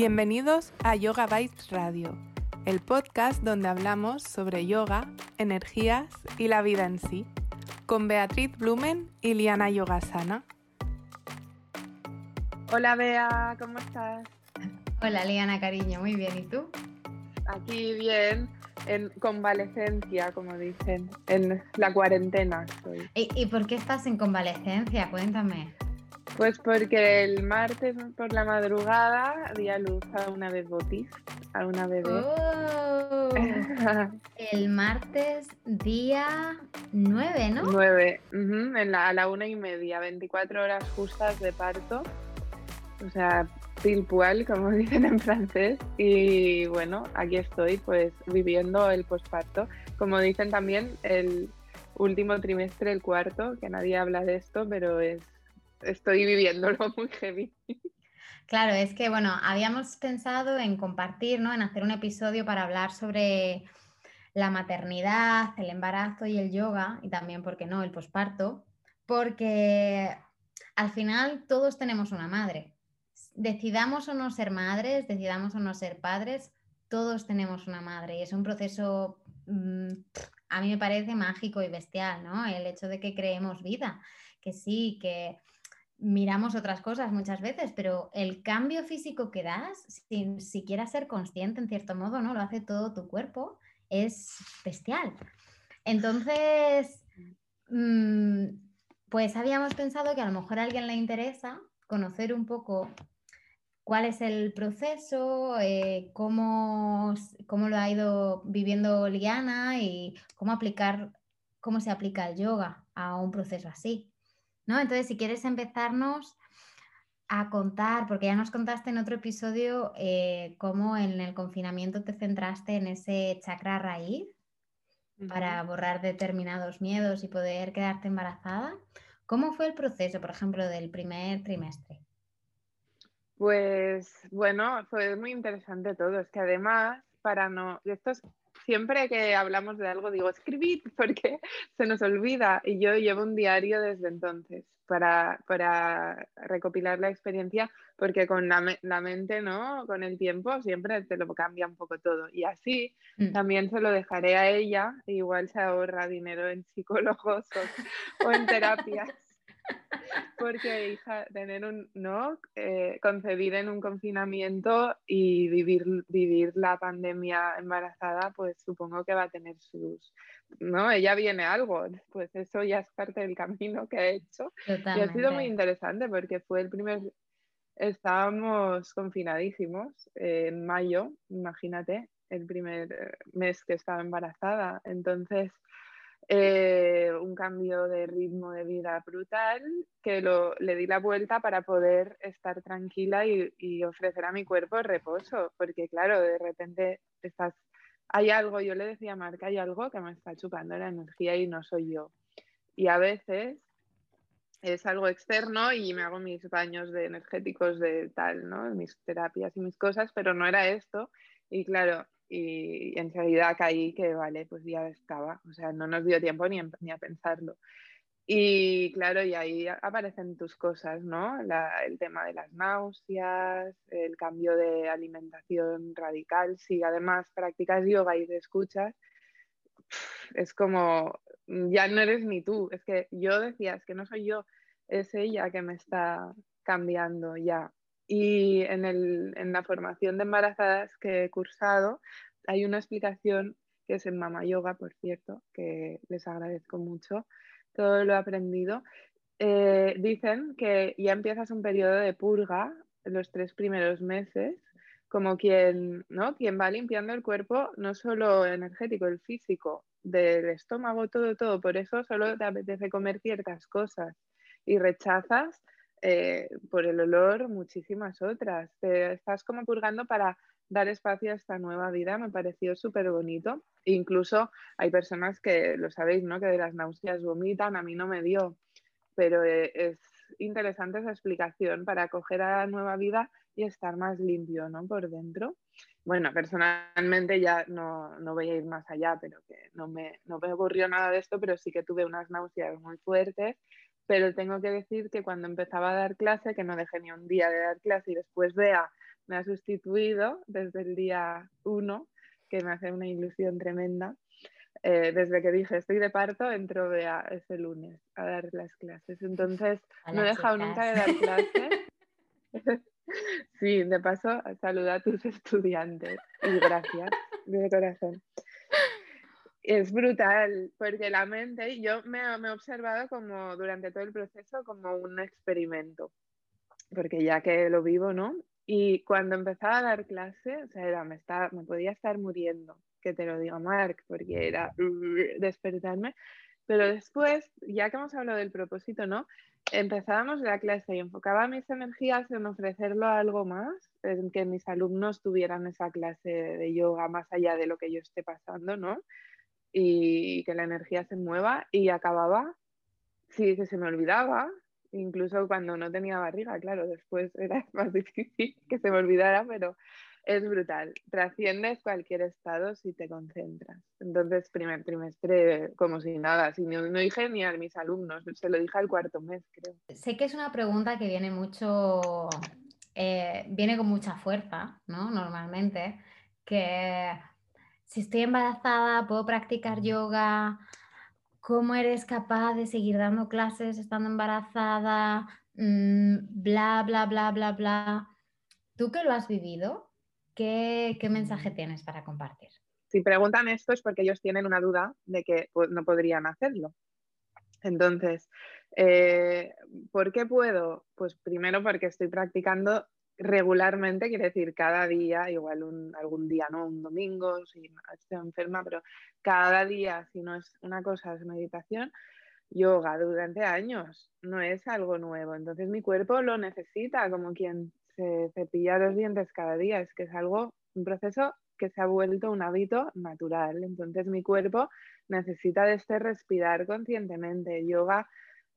Bienvenidos a Yoga Bites Radio, el podcast donde hablamos sobre yoga, energías y la vida en sí, con Beatriz Blumen y Liana Yogasana. Hola Bea, ¿cómo estás? Hola Liana, cariño, muy bien. ¿Y tú? Aquí bien, en convalecencia, como dicen, en la cuarentena estoy. ¿Y, por qué estás en convalecencia? Cuéntame. Pues porque el martes por la madrugada di a luz a una a una bebé. Oh, el martes día 9, ¿no? 9, en la, a la una y media, 24 horas justas de parto. O sea, pilpual, como dicen en francés. Y bueno, aquí estoy, pues viviendo el posparto. Como dicen también, el último trimestre, el cuarto, que nadie habla de esto, pero es estoy viviéndolo muy heavy. Claro, es que bueno, habíamos pensado en compartir, ¿no? En hacer un episodio para hablar sobre la maternidad, el embarazo y el yoga, y también, ¿por qué no?, el posparto, porque al final todos tenemos una madre decidamos o no ser madres, decidamos o no ser padres, todos tenemos una madre y es un proceso, mm, a mí me parece mágico y bestial, ¿no? El hecho de que creemos vida, que sí, que miramos otras cosas muchas veces, pero el cambio físico que das, sin siquiera ser consciente en cierto modo, ¿no? Lo hace todo tu cuerpo, es bestial. Entonces, mm, pues habíamos pensado que a lo mejor a alguien le interesa conocer un poco cuál es el proceso, eh, cómo, cómo, lo ha ido viviendo Liana y cómo aplicar, cómo se aplica el yoga a un proceso así. ¿No? Entonces, si quieres empezarnos a contar, porque ya nos contaste en otro episodio eh, cómo en el confinamiento te centraste en ese chakra raíz para borrar determinados miedos y poder quedarte embarazada. ¿Cómo fue el proceso, por ejemplo, del primer trimestre? Pues bueno, fue muy interesante todo. Es que además, para no, esto siempre que hablamos de algo digo, escribid porque se nos olvida. Y yo llevo un diario desde entonces para, para recopilar la experiencia, porque con la, la, mente, ¿no? Con el tiempo siempre te lo cambia un poco todo. Y así mm. también se lo dejaré a ella, igual se ahorra dinero en psicólogos o en terapias. Porque, hija, tener un, ¿no? Eh, concebir en un confinamiento y vivir, vivir la pandemia embarazada, pues supongo que va a tener sus, ¿no? Ella viene algo, pues eso ya es parte del camino que ha hecho. Y ha sido muy interesante porque fue el primer, estábamos confinadísimos en mayo, imagínate, el primer mes que estaba embarazada. Entonces, eh, un cambio de ritmo de vida brutal que lo, le di la vuelta para poder estar tranquila y, ofrecer a mi cuerpo reposo, porque claro, de repente estás, hay algo, yo le decía a Marca, hay algo que me está chupando la energía y no soy yo. Y a veces es algo externo y me hago mis baños de energéticos de tal, ¿no? Mis terapias y mis cosas, pero no era esto. Y claro, y enseguida caí que vale, pues ya estaba, o sea, no nos dio tiempo ni, ni a pensarlo. Y claro, y ahí aparecen tus cosas, ¿no? el tema de las náuseas, el cambio de alimentación radical, si además practicas yoga y te escuchas, es como, ya no eres ni tú, es que yo decía, es que no soy yo, es ella que me está cambiando ya. Y en, el, en la formación de embarazadas que he cursado hay una explicación que es en Mama Yoga, por cierto, que les agradezco mucho todo lo aprendido. Eh, dicen que ya empiezas un periodo de purga los tres primeros meses, como quien, ¿no? quien va limpiando el cuerpo, no solo energético, el físico, del estómago, todo, todo. Por eso solo te apetece comer ciertas cosas y rechazas eh, por el olor muchísimas otras. Te estás como purgando para dar espacio a esta nueva vida, me pareció súper bonito. Incluso hay personas que, lo sabéis, ¿no? Que de las náuseas vomitan, a mí no me dio, pero eh, es interesante esa explicación para acoger a la nueva vida y estar más limpio, ¿no? Por dentro. Bueno, personalmente ya no, no voy a ir más allá, pero que no me, no me ocurrió nada de esto, pero sí que tuve unas náuseas muy fuertes pero tengo que decir que cuando empezaba a dar clase, que no dejé ni un día de dar clase y después vea me ha sustituido desde el día 1, que me hace una ilusión tremenda. Eh, desde que dije estoy de parto, entro Bea ese lunes a dar las clases. Entonces, no he dejado nunca de dar clases. sí, de paso, saluda a tus estudiantes y gracias de corazón. Es brutal, porque la mente, yo me, me he observado como durante todo el proceso como un experimento, porque ya que lo vivo, ¿no? Y cuando empezaba a dar clase, o sea, era, me, estaba, me podía estar muriendo, que te lo digo, Mark, porque era despertarme. Pero después, ya que hemos hablado del propósito, ¿no? Empezábamos la clase y enfocaba mis energías en ofrecerlo a algo más, en que mis alumnos tuvieran esa clase de yoga más allá de lo que yo esté pasando, ¿no? Y que la energía se mueva y acababa, sí, que se me olvidaba, incluso cuando no tenía barriga, claro, después era más difícil que se me olvidara, pero es brutal. Trasciendes cualquier estado si te concentras. Entonces, primer trimestre, como si nada, si no, dije ni a mis alumnos, se lo dije al cuarto mes, creo. Sé que es una pregunta que viene mucho, eh, viene con mucha fuerza, ¿no? Normalmente, que si estoy embarazada, puedo practicar yoga, cómo eres capaz de seguir dando clases estando embarazada, mm, bla, bla, bla, bla, bla. ¿Tú que lo has vivido? ¿Qué, mensaje tienes para compartir? Si preguntan esto es porque ellos tienen una duda de que pues, no podrían hacerlo. Entonces, eh, ¿por qué puedo? Pues primero porque estoy practicando regularmente, quiere decir cada día, igual un, algún día, ¿no? Un domingo, si estoy enferma, pero cada día, si no es una cosa, es meditación, yoga durante años, no es algo nuevo. Entonces mi cuerpo lo necesita, como quien se cepilla los dientes cada día, es que es algo, un proceso que se ha vuelto un hábito natural. Entonces mi cuerpo necesita de este respirar conscientemente. Yoga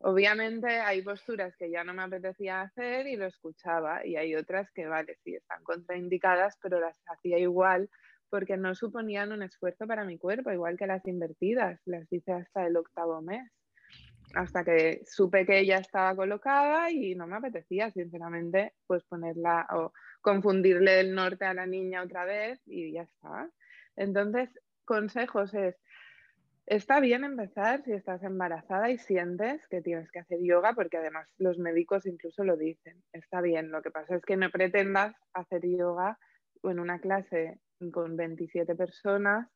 Obviamente hay posturas que ya no me apetecía hacer y lo escuchaba y hay otras que, vale, sí, están contraindicadas, pero las hacía igual porque no suponían un esfuerzo para mi cuerpo, igual que las invertidas, las hice hasta el octavo mes, hasta que supe que ella estaba colocada y no me apetecía, sinceramente, pues ponerla o confundirle el norte a la niña otra vez y ya está. Entonces, consejos es Está bien empezar si estás embarazada y sientes que tienes que hacer yoga, porque además los médicos incluso lo dicen. Está bien, lo que pasa es que no pretendas hacer yoga en una clase con 27 personas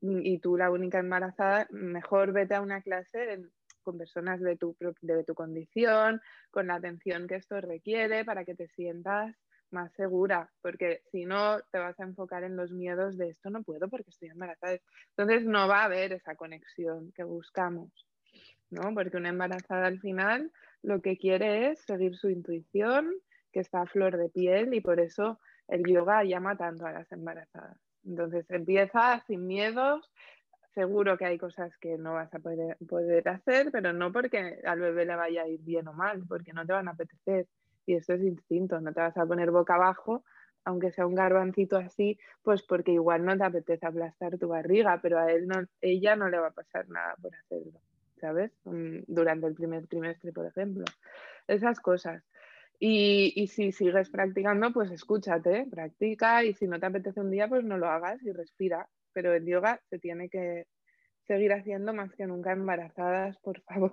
y tú la única embarazada, mejor vete a una clase con personas de tu, de tu condición, con la atención que esto requiere para que te sientas más segura, porque si no te vas a enfocar en los miedos de esto no puedo porque estoy embarazada. Entonces no va a haber esa conexión que buscamos, ¿no? Porque una embarazada al final lo que quiere es seguir su intuición, que está a flor de piel y por eso el yoga llama tanto a las embarazadas. Entonces empieza sin miedos, seguro que hay cosas que no vas a poder, poder hacer, pero no porque al bebé le vaya a ir bien o mal, porque no te van a apetecer y eso es instinto, no te vas a poner boca abajo, aunque sea un garbancito así, pues porque igual no te apetece aplastar tu barriga, pero a él no, ella no le va a pasar nada por hacerlo, ¿sabes? Durante el primer trimestre, por ejemplo. Esas cosas. Y, y, si sigues practicando, pues escúchate, practica y si no te apetece un día, pues no lo hagas y respira. Pero el yoga se tiene que seguir haciendo más que nunca embarazadas, por favor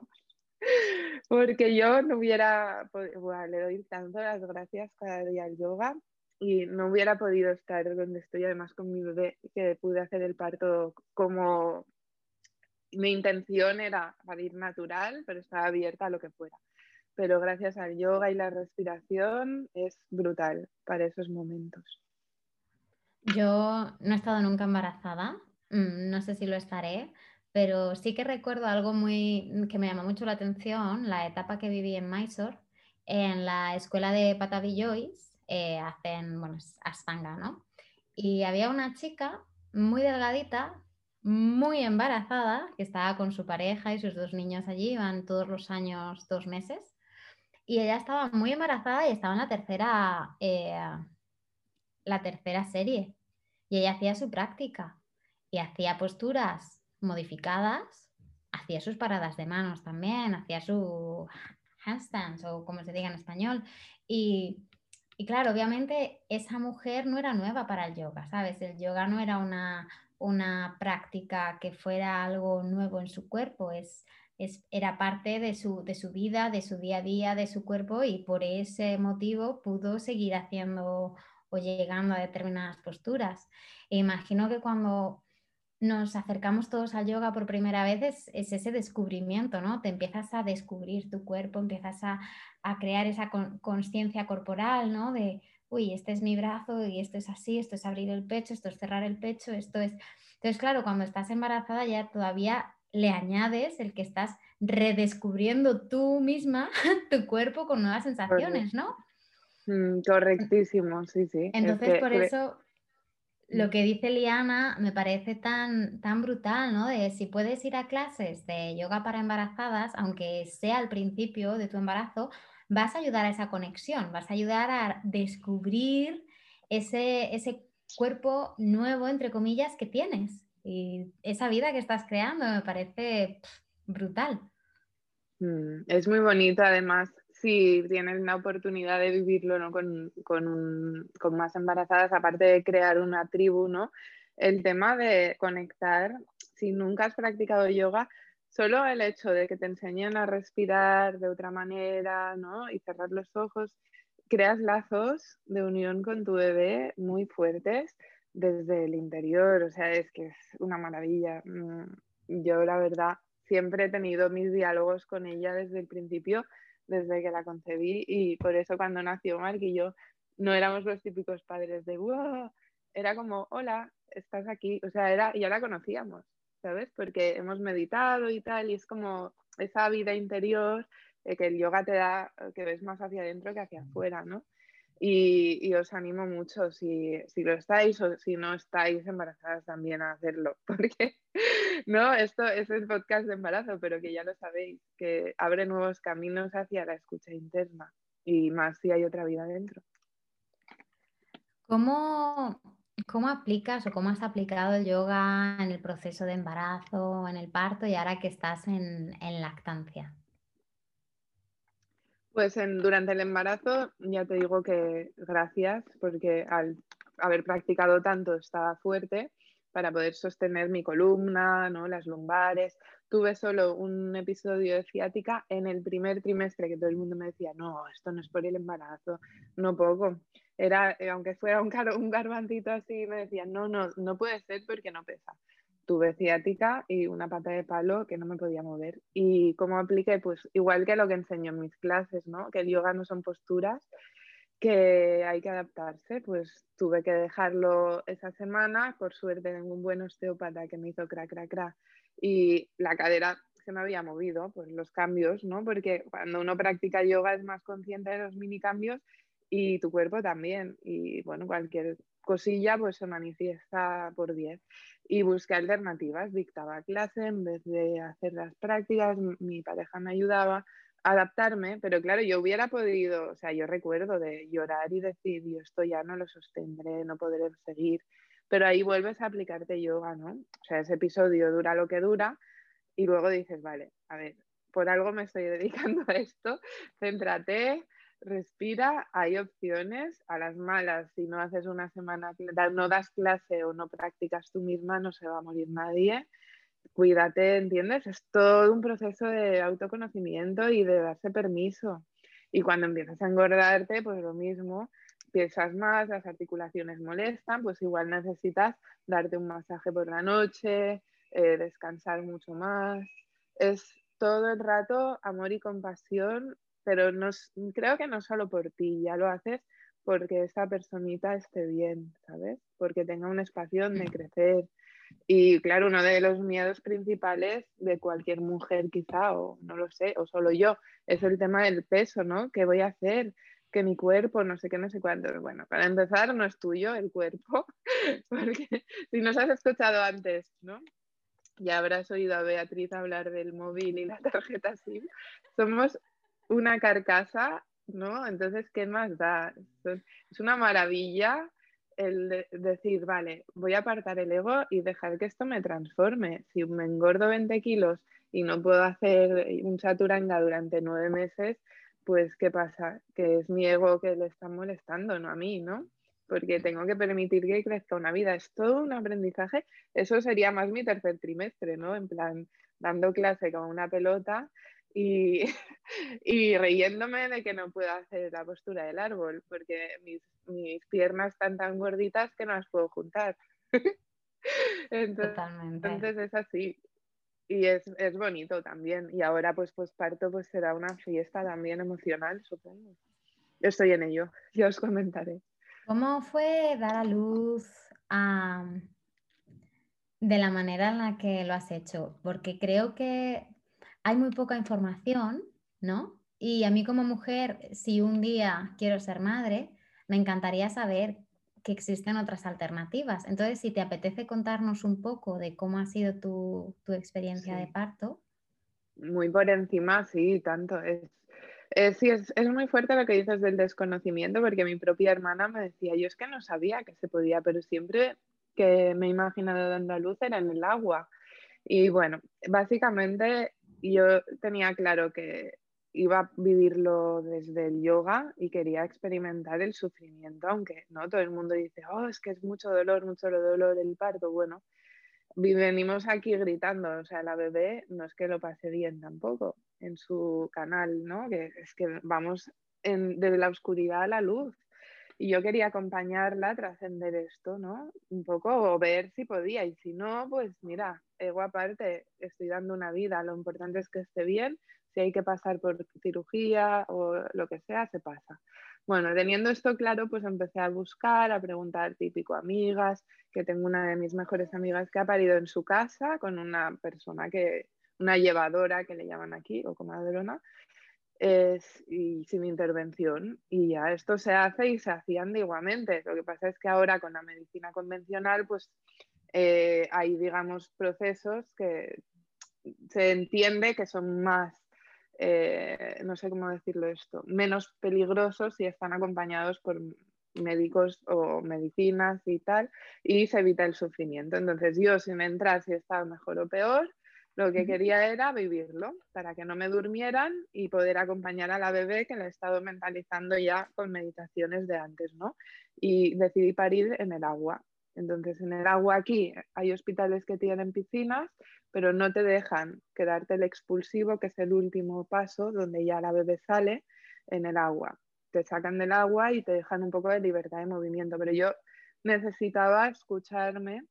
porque yo no hubiera, bueno, le doy tanto las gracias cada día al yoga y no hubiera podido estar donde estoy además con mi bebé, que pude hacer el parto como mi intención era salir natural, pero estaba abierta a lo que fuera. Pero gracias al yoga y la respiración es brutal para esos momentos. Yo no he estado nunca embarazada, mm, no sé si lo estaré, pero sí que recuerdo algo muy que me llama mucho la atención, la etapa que viví en Mysore, en la escuela de Patavi Joyce, eh, hacen, bueno, Astanga, ¿no? Y había una chica muy delgadita, muy embarazada, que estaba con su pareja y sus dos niños allí, iban todos los años dos meses, y ella estaba muy embarazada y estaba en la tercera, eh, la tercera serie, y ella hacía su práctica y hacía posturas modificadas, hacía sus paradas de manos también, hacía su handstands o como se diga en español. Y y claro, obviamente esa mujer no era nueva para el yoga, ¿sabes? El yoga no era una, una práctica que fuera algo nuevo en su cuerpo, es, es, era parte de su, de su vida, de su día a día, de su cuerpo y por ese motivo pudo seguir haciendo o llegando a determinadas posturas. E imagino que cuando nos acercamos todos al yoga por primera vez es, ese descubrimiento, ¿no? Te empiezas a descubrir tu cuerpo, empiezas a, crear esa conciencia corporal, ¿no? De, uy, este es mi brazo y esto es así, esto es abrir el pecho, esto es cerrar el pecho, esto es... Entonces, claro, cuando estás embarazada ya todavía le añades el que estás redescubriendo tú misma tu cuerpo con nuevas sensaciones, ¿no? Mm, correctísimo, sí, sí. Entonces, por eso lo que dice Liana me parece tan, tan brutal, ¿no? De si puedes ir a clases de yoga para embarazadas, aunque sea al principio de tu embarazo, vas a ayudar a esa conexión, vas a ayudar a descubrir ese, ese cuerpo nuevo, entre comillas, que tienes. Y esa vida que estás creando me parece brutal. Mm, es muy bonito, además, si tienes la oportunidad de vivirlo ¿no? con, más embarazadas, aparte de crear una tribu, ¿no? el tema de conectar, si nunca has practicado yoga, solo el hecho de que te enseñen a respirar de otra manera ¿no? y cerrar los ojos, creas lazos de unión con tu bebé muy fuertes desde el interior, o sea, es que es una maravilla. Mm, yo la verdad siempre he tenido mis diálogos con ella desde el principio desde que la concebí y por eso cuando nació Mark y yo no éramos los típicos padres de wow, era como hola, estás aquí, o sea, era, ya la conocíamos, ¿sabes? Porque hemos meditado y tal y es como esa vida interior que el yoga te da, que ves más hacia adentro que hacia afuera, ¿no? Y, os animo mucho si, si, lo estáis o si no estáis embarazadas también a hacerlo, porque no, esto es el podcast de embarazo, pero que ya lo sabéis, que abre nuevos caminos hacia la escucha interna y más si hay otra vida dentro. ¿Cómo, cómo aplicas o cómo has aplicado el yoga en el proceso de embarazo, en el parto y ahora que estás en, en lactancia? Pues durante el embarazo ya te digo que gracias porque al haber practicado tanto estaba fuerte para poder sostener mi columna, ¿no? las lumbares. Tuve solo un episodio de ciática en el primer trimestre que todo el mundo me decía, no, esto no es por el embarazo, no poco. Era, eh, aunque fuera un, un garbancito así, me decían, no, no, no puede ser porque no pesa tuve ciática y una pata de palo que no me podía mover. ¿Y cómo apliqué? Pues igual que lo que enseño en mis clases, ¿no? Que el yoga no son posturas, que hay que adaptarse. Pues tuve que dejarlo esa semana. Por suerte tengo un buen osteópata que me hizo crack, crack, crack. Y la cadera se me había movido, pues los cambios, ¿no? Porque cuando uno practica yoga es más consciente de los mini cambios y tu cuerpo también. Y bueno, cualquier cosilla pues se manifiesta por 10 y busqué alternativas, dictaba clase en vez de hacer las prácticas, mi pareja me ayudaba a adaptarme, pero claro, yo hubiera podido, o sea, yo recuerdo de llorar y decir, yo esto ya no lo sostendré, no podré seguir, pero ahí vuelves a aplicarte yoga, ¿no? O sea, ese episodio dura lo que dura y luego dices, vale, a ver, por algo me estoy dedicando a esto, céntrate, respira, hay opciones, a las malas, si no haces una semana, no das clase o no practicas tú misma, no se va a morir nadie. Cuídate, ¿entiendes? Es todo un proceso de autoconocimiento y de darse permiso. Y cuando empiezas a engordarte, pues lo mismo, piensas más, las articulaciones molestan, pues igual necesitas darte un masaje por la noche, eh, descansar mucho más. Es todo el rato amor y compasión pero no, creo que no solo por ti, ya lo haces porque esa personita esté bien, ¿sabes? Porque tenga un espacio donde mm. crecer. Y claro, uno de los miedos principales de cualquier mujer quizá, o no lo sé, o solo yo, es el tema del peso, ¿no? ¿Qué voy a hacer? Que mi cuerpo, no sé qué, no sé cuánto. Bueno, para empezar, no es tuyo el cuerpo, porque si nos has escuchado antes, ¿no? Ya habrás oído a Beatriz hablar del móvil y la tarjeta SIM. Somos una carcasa, ¿no? Entonces, ¿qué más da? Es una maravilla el decir, vale, voy a apartar el ego y dejar que esto me transforme. Si me engordo 20 kilos y no puedo hacer un chaturanga durante nueve meses, pues ¿qué pasa? Que es mi ego que le está molestando, no a mí, ¿no? Porque tengo que permitir que crezca una vida. Es todo un aprendizaje. Eso sería más mi tercer trimestre, ¿no? En plan, dando clase con una pelota y, y riéndome de que no puedo hacer la postura del árbol, porque mis, mis piernas están tan gorditas que no las puedo juntar. entonces, entonces es así. Y es, es, bonito también. Y ahora, pues, pues parto, pues será una fiesta también emocional, supongo. Estoy en ello, ya os comentaré. ¿Cómo fue dar a luz a, de la manera en la que lo has hecho? Porque creo que hay muy poca información, ¿no? Y a mí como mujer, si un día quiero ser madre, me encantaría saber que existen otras alternativas. Entonces, si te apetece contarnos un poco de cómo ha sido tu, experiencia de parto. Muy por encima, sí, tanto. Es, es, sí, es, es, muy fuerte lo que dices del desconocimiento, porque mi propia hermana me decía, yo es que no sabía que se podía, pero siempre que me he imaginado dando a luz era en el agua. Y bueno, básicamente yo tenía claro que iba a vivirlo desde el yoga y quería experimentar el sufrimiento, aunque no todo el mundo dice, oh, es que es mucho dolor, mucho dolor el parto. Bueno, venimos aquí gritando, o sea, la bebé no es que lo pase bien tampoco en su canal, ¿no? Que es que vamos en, desde la oscuridad a la luz. Y yo quería acompañarla trascender esto, ¿no? Un poco, o ver si podía. Y si no, pues mira, ego aparte, estoy dando una vida, lo importante es que esté bien si hay que pasar por cirugía o lo que sea, se pasa. Bueno, teniendo esto claro, pues empecé a buscar, a preguntar típico amigas, que tengo una de mis mejores amigas que ha parido en su casa con una persona que, una llevadora que le llaman aquí, o comadrona, es, y sin intervención. Y ya esto se hace y se hacía antiguamente. Lo que pasa es que ahora con la medicina convencional, pues eh, hay, digamos, procesos que se entiende que son más eh, no sé cómo decirlo esto, menos peligrosos si están acompañados por médicos o medicinas y tal, y se evita el sufrimiento. Entonces yo sin entrar si estaba mejor o peor, lo que quería era vivirlo para que no me durmieran y poder acompañar a la bebé que la he estado mentalizando ya con meditaciones de antes, ¿no? Y decidí parir en el agua. Entonces, en el agua aquí hay hospitales que tienen piscinas, pero no te dejan quedarte el expulsivo, que es el último paso, donde ya la bebé sale en el agua. Te sacan del agua y te dejan un poco de libertad de movimiento, pero yo necesitaba escucharme.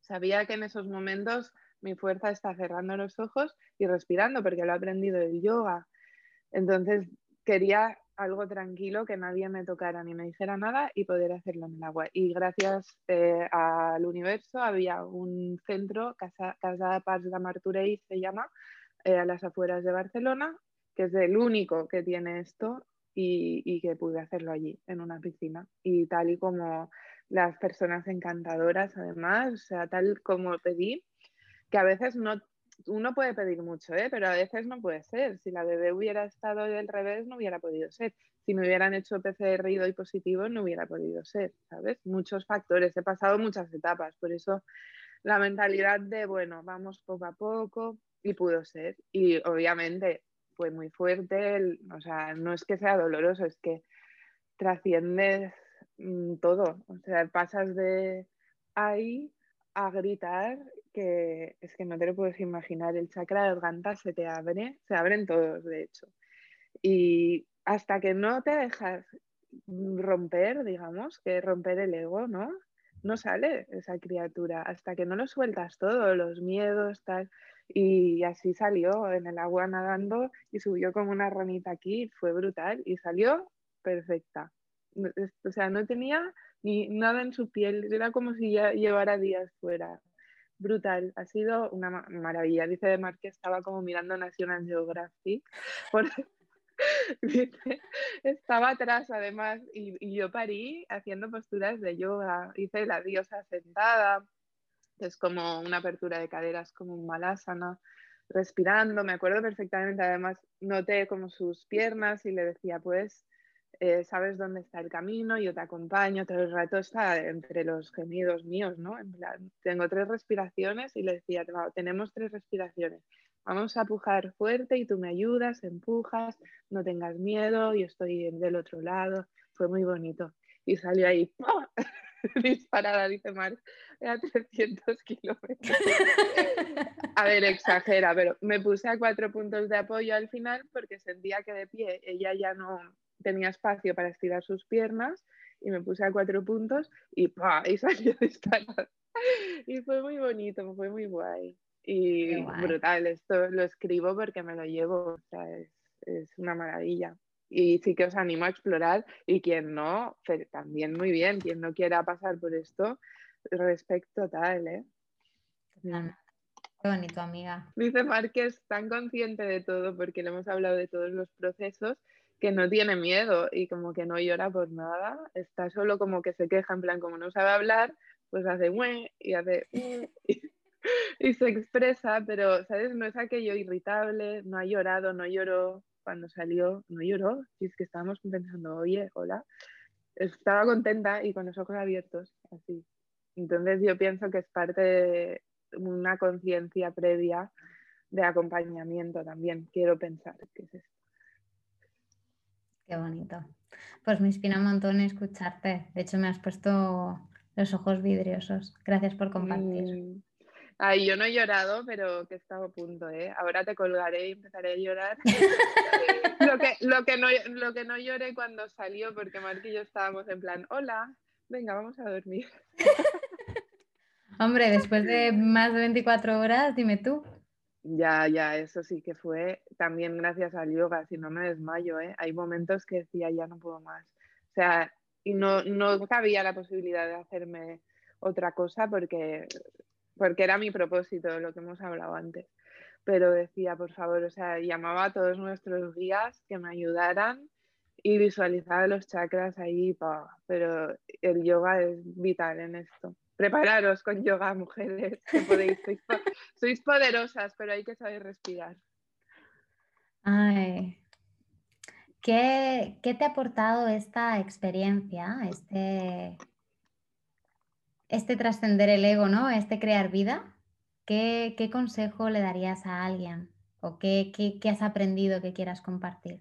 Sabía que en esos momentos mi fuerza está cerrando los ojos y respirando, porque lo he aprendido del yoga. Entonces, quería algo tranquilo, que nadie me tocara ni me dijera nada y poder hacerlo en el agua. Y gracias eh, al universo había un centro, Casa, Casa Paz de Martorell se llama, eh, a las afueras de Barcelona, que es el único que tiene esto y, y, que pude hacerlo allí, en una piscina. Y tal y como las personas encantadoras, además, o sea, tal como pedí, que a veces no uno puede pedir mucho, ¿eh? pero a veces no puede ser. Si la bebé hubiera estado del revés, no hubiera podido ser. Si me hubieran hecho PCR y positivo, no hubiera podido ser, ¿sabes? Muchos factores. He pasado muchas etapas. Por eso la mentalidad de, bueno, vamos poco a poco y pudo ser. Y obviamente fue muy fuerte. o sea, no es que sea doloroso, es que trasciendes mm, todo. O sea, pasas de ahí a gritar que es que no te lo puedes imaginar, el chakra de garganta se te abre, se abren todos de hecho. Y hasta que no te dejas romper, digamos, que romper el ego, ¿no? No sale esa criatura, hasta que no lo sueltas todo, los miedos, tal. Y así salió en el agua nadando y subió como una ranita aquí, fue brutal y salió perfecta. O sea, no tenía ni nada en su piel, era como si ya llevara días fuera. Brutal, ha sido una maravilla. Dice de Mar que estaba como mirando National Geographic. estaba atrás además y, yo parí haciendo posturas de yoga. Hice la diosa sentada, es como una apertura de caderas, como un malasana, respirando. Me acuerdo perfectamente, además noté como sus piernas y le decía, pues eh, sabes dónde está el camino, yo te acompaño, todo el rato está entre los gemidos míos, ¿no? En plan, tengo tres respiraciones y le decía, tenemos tres respiraciones, vamos a pujar fuerte y tú me ayudas, empujas, no tengas miedo, yo estoy del otro lado. Fue muy bonito. Y salió ahí, disparada, dice Marc, a 300 kilómetros. a ver, exagera, pero me puse a cuatro puntos de apoyo al final porque sentía que de pie ella ya no tenía espacio para estirar sus piernas y me puse a cuatro puntos y ¡pah! y salió disparada. Y fue muy bonito, fue muy guay. Y brutal, esto lo escribo porque me lo llevo, o sea, es, es una maravilla y sí que os animo a explorar y quien no, también muy bien, quien no quiera pasar por esto, respecto tal, ¿eh? Qué bonito, amiga. Dice Márquez, tan consciente de todo porque le hemos hablado de todos los procesos que no tiene miedo y como que no llora por nada, está solo como que se queja, en plan, como no sabe hablar, pues hace mue y hace y, y se expresa, pero, ¿sabes? No es aquello irritable, no ha llorado, no lloró, cuando salió no lloró, y es que estábamos pensando, oye, hola, estaba contenta y con los ojos abiertos, así. Entonces yo pienso que es parte de una conciencia previa de acompañamiento también, quiero pensar que es esto. Qué bonito. Pues me inspira un montón escucharte. De hecho, me has puesto los ojos vidriosos. Gracias por compartir. Mm, Ay, yo no he llorado, pero que estaba a punto, ¿eh? Ahora te colgaré y empezaré a llorar. lo, que, lo, que no, lo que no lloré cuando salió, porque Mark y yo estábamos en plan, hola, venga, vamos a dormir. Hombre, después de más de 24 horas, dime tú. Ya, ya, eso sí que fue también gracias al yoga, si no me desmayo, ¿eh? Hay momentos que decía, ya no puedo más. O sea, y no, no cabía la posibilidad de hacerme otra cosa porque porque era mi propósito, lo que hemos hablado antes. Pero decía, por favor, o sea, llamaba a todos nuestros guías que me ayudaran y visualizaba los chakras ahí, pa, pero el yoga es vital en esto. Prepararos con yoga, mujeres, que podéis, sois, poderosas, pero hay que saber respirar. Ay, ¿Qué, ¿qué, te ha aportado esta experiencia, este, este trascender el ego, ¿no? Este crear vida, ¿qué, consejo le darías a alguien? ¿O qué, has aprendido que quieras compartir?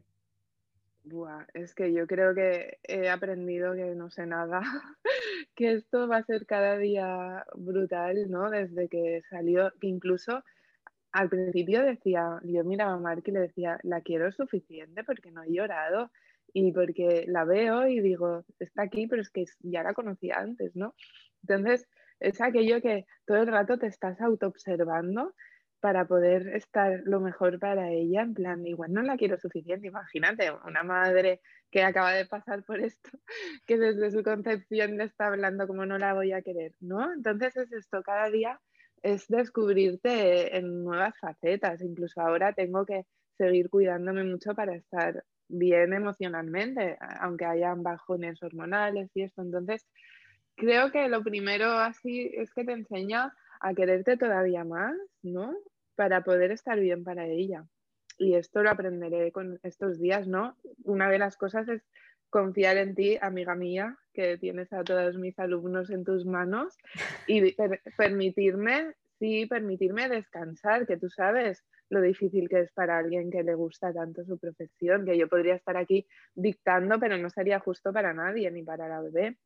Buah, es que yo creo que he aprendido que no sé nada, que esto va a ser cada día brutal, ¿no? Desde que salió, que incluso al principio decía, yo miraba a Mark y le decía, la quiero suficiente porque no he llorado y porque la veo y digo, está aquí, pero es que ya la conocía antes, ¿no? Entonces, es aquello que todo el rato te estás autoobservando para poder estar lo mejor para ella, en plan, igual no la quiero suficiente, imagínate, una madre que acaba de pasar por esto, que desde su concepción le está hablando como no la voy a querer, ¿no? Entonces es esto, cada día es descubrirte en nuevas facetas, incluso ahora tengo que seguir cuidándome mucho para estar bien emocionalmente, aunque hayan bajones hormonales y esto, entonces creo que lo primero así es que te enseña a quererte todavía más, ¿no? Para poder estar bien para ella. Y esto lo aprenderé con estos días, ¿no? Una de las cosas es confiar en ti, amiga mía, que tienes a todos mis alumnos en tus manos y permitirme, sí, permitirme descansar, que tú sabes lo difícil que es para alguien que le gusta tanto su profesión, que yo podría estar aquí dictando, pero no sería justo para nadie, ni para la bebé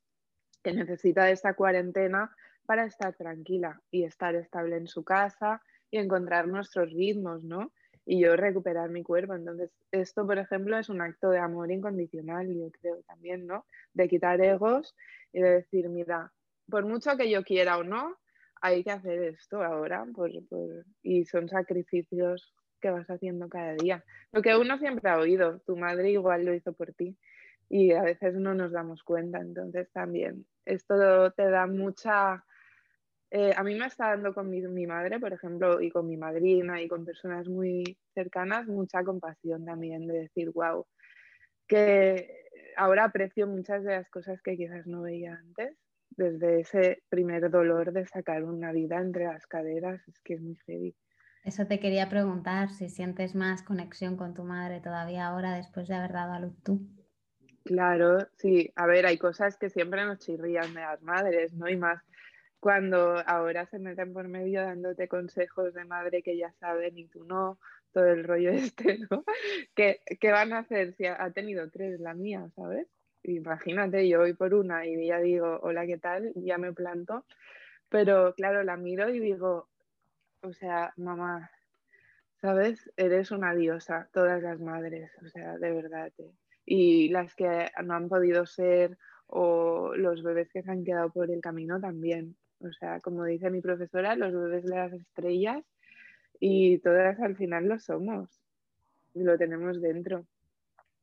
que necesita esta cuarentena para estar tranquila y estar estable en su casa y encontrar nuestros ritmos, ¿no? Y yo recuperar mi cuerpo. Entonces, esto, por ejemplo, es un acto de amor incondicional, yo creo también, ¿no? De quitar egos y de decir, mira, por mucho que yo quiera o no, hay que hacer esto ahora. Y son sacrificios que vas haciendo cada día. Lo que uno siempre ha oído, tu madre igual lo hizo por ti y a veces no nos damos cuenta. Entonces también esto te da mucha... Eh, a mí me está dando con mi, mi, madre, por ejemplo, y con mi madrina y con personas muy cercanas, mucha compasión también de decir, wow, que ahora aprecio muchas de las cosas que quizás no veía antes, desde ese primer dolor de sacar una vida entre las caderas, es que es muy heavy. Eso te quería preguntar, si sientes más conexión con tu madre todavía ahora después de haber dado a luz tú. Claro, sí. A ver, hay cosas que siempre nos chirrían de las madres, ¿no? Y más cuando ahora se meten por medio dándote consejos de madre que ya saben y tú no, todo el rollo este, ¿no? ¿Qué, van a hacer si ha, ha tenido tres la mía, ¿sabes? Imagínate, yo voy por una y ya digo, hola, ¿qué tal? Ya me planto. Pero claro, la miro y digo, o sea, mamá, ¿sabes? Eres una diosa, todas las madres, o sea, de verdad. eh. Y las que no han podido ser o los bebés que se han quedado por el camino también. O sea, como dice mi profesora, los bebés de las estrellas y todas al final lo somos y lo tenemos dentro.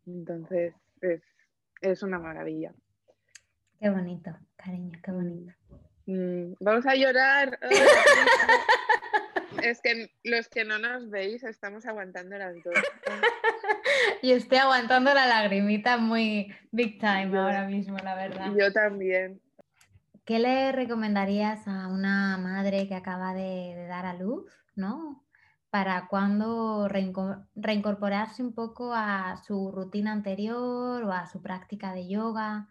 Entonces, es, es una maravilla. Qué bonito, cariño, qué bonito. Mm, vamos a llorar. es que los que no nos veis estamos aguantando las dos. Y estoy aguantando la lagrimita muy big time ahora mismo, la verdad. Yo también. ¿Qué le recomendarías a una madre que acaba de, dar a luz, ¿no? Para cuando reinco- reincorporarse un poco a su rutina anterior o a su práctica de yoga.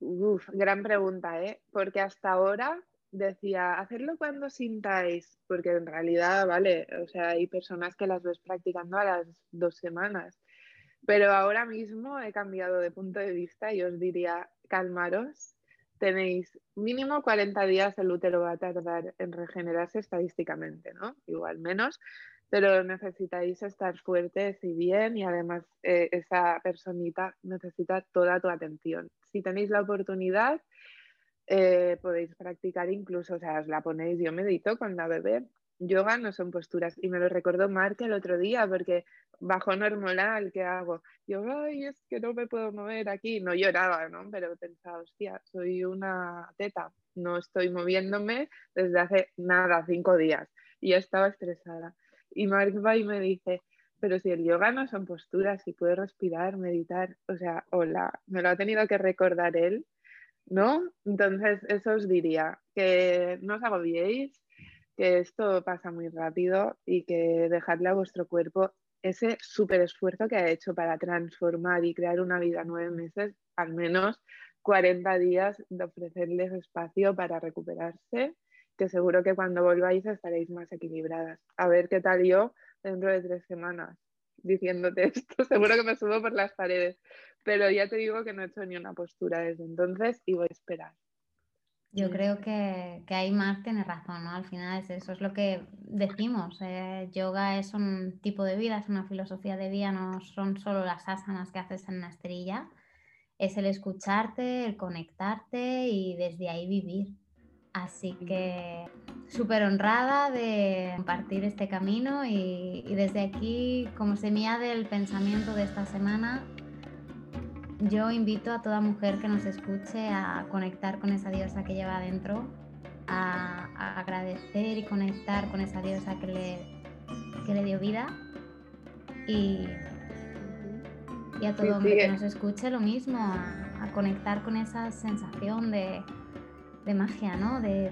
Uf, gran pregunta, ¿eh? Porque hasta ahora decía, hacerlo cuando sintáis, porque en realidad, vale, o sea, hay personas que las ves practicando a las dos semanas, pero ahora mismo he cambiado de punto de vista y os diría, calmaros, tenéis mínimo 40 días, el útero va a tardar en regenerarse estadísticamente, ¿no? Igual menos, pero necesitáis estar fuertes y bien y además eh, esa personita necesita toda tu atención. Si tenéis la oportunidad, eh, podéis practicar incluso, o sea, os la ponéis, yo medito con la bebé. Yoga no son posturas y me lo recordó Mark el otro día porque bajón hormonal, ¿qué hago? Yo, ay, es que no me puedo mover aquí. No lloraba, ¿no? Pero pensaba, hostia, soy una teta, no estoy moviéndome desde hace nada, cinco días y estaba estresada. Y Mark va y me dice, pero si el yoga no son posturas, si puedes respirar, meditar, o sea, hola, me lo ha tenido que recordar él, ¿no? Entonces, eso os diría, que no os agobiéis, que esto pasa muy rápido y que dejadle a vuestro cuerpo ese súper esfuerzo que ha hecho para transformar y crear una vida nueve meses, al menos 40 días de ofrecerles espacio para recuperarse, que seguro que cuando volváis estaréis más equilibradas. A ver qué tal yo dentro de tres semanas diciéndote esto, seguro que me subo por las paredes, pero ya te digo que no he hecho ni una postura desde entonces y voy a esperar. Yo Mm. creo que, que ahí Marc tiene razón, ¿no? Al final es eso es lo que decimos. eh, yoga es un tipo de vida, es una filosofía de vida, no son solo las asanas que haces en una esterilla, es el escucharte, el conectarte y desde ahí vivir. Así que súper honrada de compartir este camino y, y desde aquí, como semilla del pensamiento de esta semana, yo invito a toda mujer que nos escuche a conectar con esa diosa que lleva adentro, a, a agradecer y conectar con esa diosa que le, que le dio vida y, y a todo Sí, hombre sí, que nos escuche lo mismo, a, a conectar con esa sensación de, de magia, ¿no? De,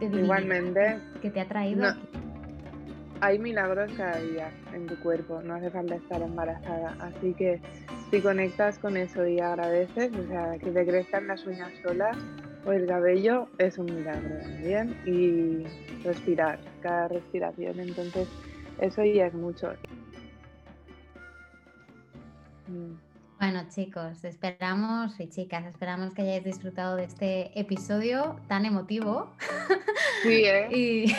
de Igualmente, que te ha traído no- aquí. hay milagros cada día en tu cuerpo, no hace falta estar embarazada. Así que si conectas con eso y agradeces, o sea, que te crezcan las uñas solas o el cabello, es un milagro también. Y respirar, cada respiración. Entonces, eso ya es mucho. Mm. Bueno, chicos, esperamos y chicas, esperamos que hayáis disfrutado de este episodio tan emotivo Sí, ¿eh? y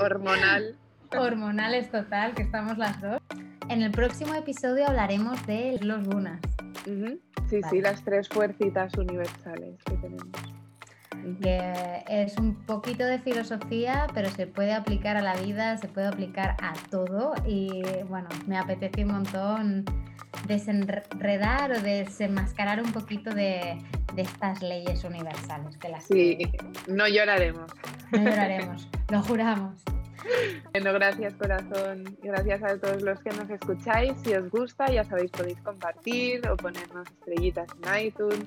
Hormonal. Hormonales total, que estamos las dos. En el próximo episodio hablaremos de los lunas. Sí, Vale. sí, las tres fuercitas universales que tenemos. Que es un poquito de filosofía, pero se puede aplicar a la vida, se puede aplicar a todo y bueno, me apetece un montón desenredar o desenmascarar un poquito de, de estas leyes universales de las Sí, que no lloraremos. no lloraremos, lo juramos. Bueno, gracias corazón. Gracias a todos los que nos escucháis. Si os gusta, ya sabéis, podéis compartir o ponernos estrellitas en iTunes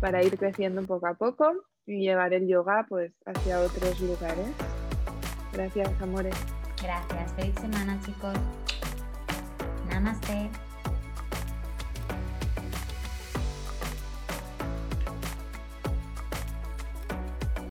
para ir creciendo poco a poco y llevar el yoga pues hacia otros lugares. Gracias, amores. Gracias, feliz semana chicos. Namaste.